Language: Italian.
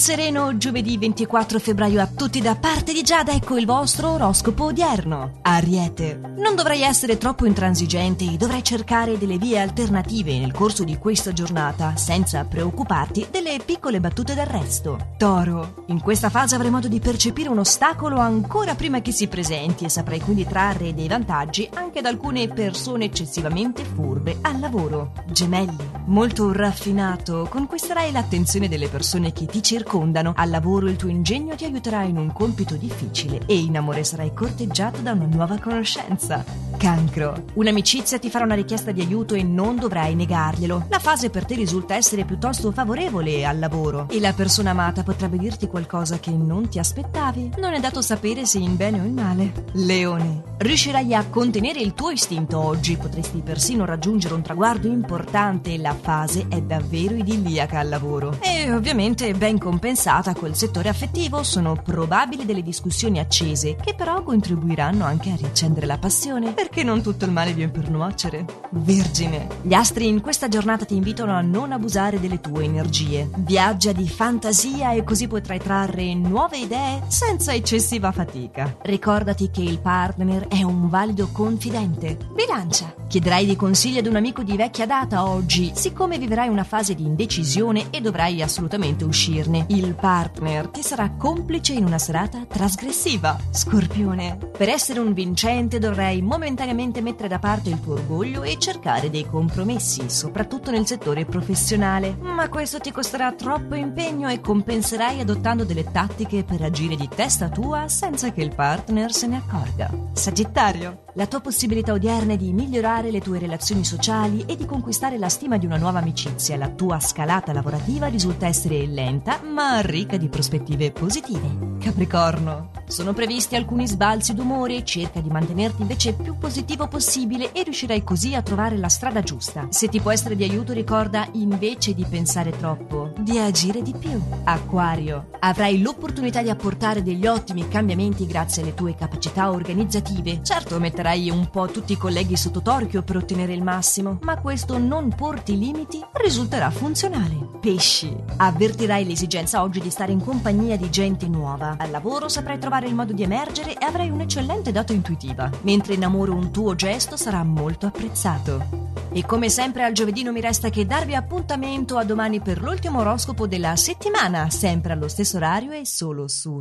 sereno giovedì 24 febbraio a tutti da parte di Giada, ecco il vostro oroscopo odierno. Ariete. Non dovrai essere troppo intransigente e dovrai cercare delle vie alternative nel corso di questa giornata, senza preoccuparti delle piccole battute d'arresto. Toro. In questa fase avrai modo di percepire un ostacolo ancora prima che si presenti e saprai quindi trarre dei vantaggi anche da alcune persone eccessivamente furbe al lavoro. Gemelli. Molto raffinato, conquisterai l'attenzione delle persone che ti circondano. Al lavoro il tuo ingegno ti aiuterà in un compito difficile e in amore sarai corteggiato da una nuova conoscenza. Cancro. Un'amicizia ti farà una richiesta di aiuto e non dovrai negarglielo. La fase per te risulta essere piuttosto favorevole al lavoro e la persona amata potrebbe dirti qualcosa che non ti aspettavi. Non è dato sapere se in bene o in male. Leone. Riuscirai a contenere il tuo istinto oggi, potresti persino raggiungere un traguardo importante e la fase è davvero idilliaca al lavoro. E ovviamente ben compensata col settore affettivo, sono probabili delle discussioni accese che però contribuiranno anche a riaccendere la passione, perché non tutto il male viene per nuocere. Vergine. Gli astri in questa giornata ti invitano a non abusare delle tue energie. Viaggia di fantasia e così potrai trarre nuove idee senza eccessiva fatica. Ricordati che il partner è un valido confidente. Bilancia. Chiederai dei consigli ad un amico di vecchia data oggi, siccome vivrai una fase di indecisione e dovrai assolutamente uscirne. Il partner ti sarà complice in una serata trasgressiva. Scorpione. Per essere un vincente dovrai momentaneamente mettere da parte il tuo orgoglio e cercare dei compromessi, soprattutto nel settore professionale. Ma questo ti costerà troppo impegno e compenserai adottando delle tattiche per agire di testa tua senza che il partner se ne accorga. Sagittario. La tua possibilità odierna è di migliorare le tue relazioni sociali e di conquistare la stima di una nuova amicizia. La tua scalata lavorativa risulta essere lenta ma ricca di prospettive positive. Capricorno. Sono previsti alcuni sbalzi d'umore, cerca di mantenerti invece più positivo possibile e riuscirai così a trovare la strada giusta. Se ti può essere di aiuto ricorda invece di pensare troppo, di agire di più. Acquario. Avrai l'opportunità di apportare degli ottimi cambiamenti grazie alle tue capacità organizzative. Certo metterai un po' tutti i colleghi sotto torchio per ottenere il massimo, ma questo non porti limiti risulterà funzionale. Pesci. Avvertirai l'esigenza oggi di stare in compagnia di gente nuova. Al lavoro saprai trovare il modo di emergere e avrai un'eccellente data intuitiva, mentre in amore un tuo gesto sarà molto apprezzato. E come sempre al giovedì non mi resta che darvi appuntamento a domani per l'ultimo oroscopo della settimana, sempre allo stesso orario e solo su